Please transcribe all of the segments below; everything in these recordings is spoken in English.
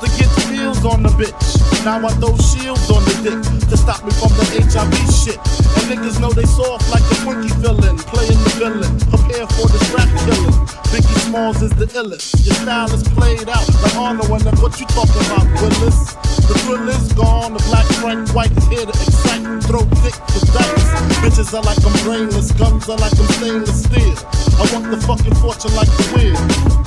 to get feels on the bitch. Now I throw shields on the dick to stop me from the HIV shit. And niggas know they soft like the Twinkie villain, playing the villain. Smalls is the illest. Your style is played out like Arnold when what you talking about, Willis? The thrill is gone, the black Frank White is here to excite, throw dick to dice. Bitches are like I'm brainless, guns are like I'm stainless steel. I want the fucking fortune like the wheel.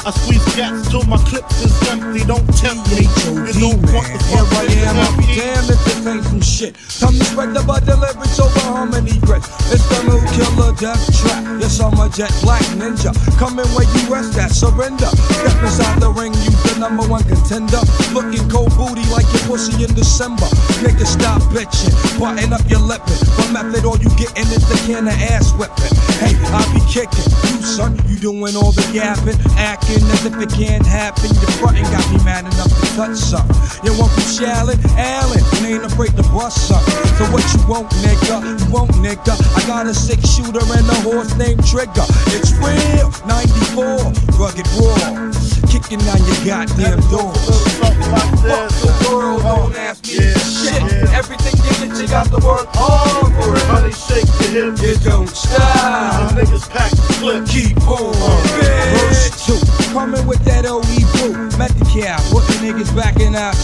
I squeeze gas till my clips is empty, don't tempt me. You don't want the I am, I'll be fucking damned if this ain't some shit. Time to spread the butter lyrics over harmony grit. It's the new killer death trap. Yes, I'm a jet black ninja. Coming where you rest at, surrender. Step inside the ring, you number one contender. Looking cold booty like your pussy in December. Nigga, stop bitching. Button up your lippin'. For method, all you gettin' is the can of ass whipping. Hey, I be kicking. You, son, you doing all the yapping. Acting as if it can't happen. Your frontin' got me mad enough to touch something. You want from Shaolin? Allen. Ain't afraid to bust something. So what you want, nigga? You want, nigga? I got a six shooter and a horse named Trigger. It's real. 94. Rugged raw. Kicking on your goddamn door. Fuck the world, don't ask me Yeah, shit. yeah. Everything you get, you got to work hard for it. Shake hips. You don't stop. The niggas pack the. Keep on, uh, Verse two, coming with that OE brew. Met the cow, put the niggas backing out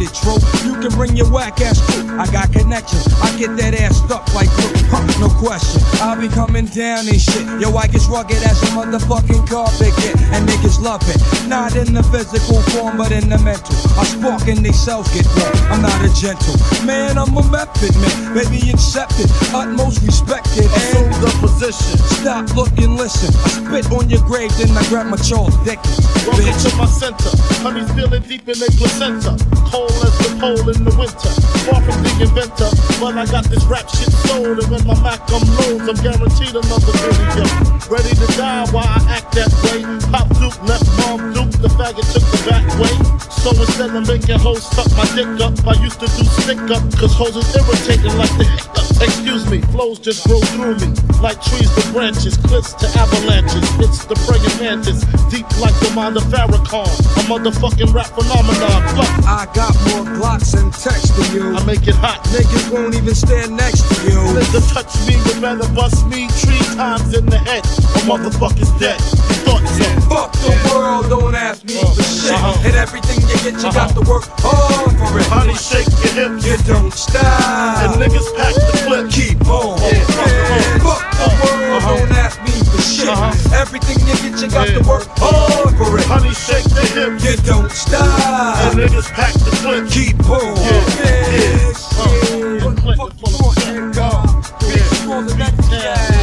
you. I'm true. You can bring your whack ass crew. I got connections. I get that ass stuck like glue. Huh, no question. I'll be coming down and shit. Yo, I get rugged as a motherfucking carpet get. And niggas love it. Not in the physical form, but in the mental. I spark and they cells get warm. I'm not a gentle man, I'm a method man. Baby, accept it. Utmost respected. And the position. Stop, look, and listen. I spit on your grave, then I grab my Charles Dickens. Welcome Bitch. to my center. Honey's feeling deep in their placenta. Cold as the pole in the winter. Far from the inventor, but I got this rap shit sold. And when my Mac I'm loads, I'm guaranteed another video. Ready to die while I act that way. Pop Duke left mom Duke, the faggot took the back way. So instead of making hoes suck my dick up, I used to do stick up, cause hoes is irritating like the hiccup. Excuse me, flows just grow through me. Like trees to branches, cliffs to avalanches. It's the praying mantis, deep like the mind of Farrakhan. A motherfucking rap phenomenon. Fuck, I got more Glocks and text than you. I make it hot. Niggas won't even stand next to you. Nigga touch me, you better bust me three times in the head. A motherfucker's dead. You thought so? Fuck the everything you get, you got to work hard for it. Honey, shake your hips. You don't stop. And niggas pack the clip. Keep on. Yeah. Yeah. Fuck the uh-huh. world, don't ask me for shit. Uh-huh. Everything you get, you got to work hard for it. Honey, shake your hips. You don't stop. And niggas pack the clip. Keep on. Yeah. Yeah. Uh, yeah. Yeah. Fuck, fuck, fuck, fuck, fuck, fuck, fuck, fuck, fuck,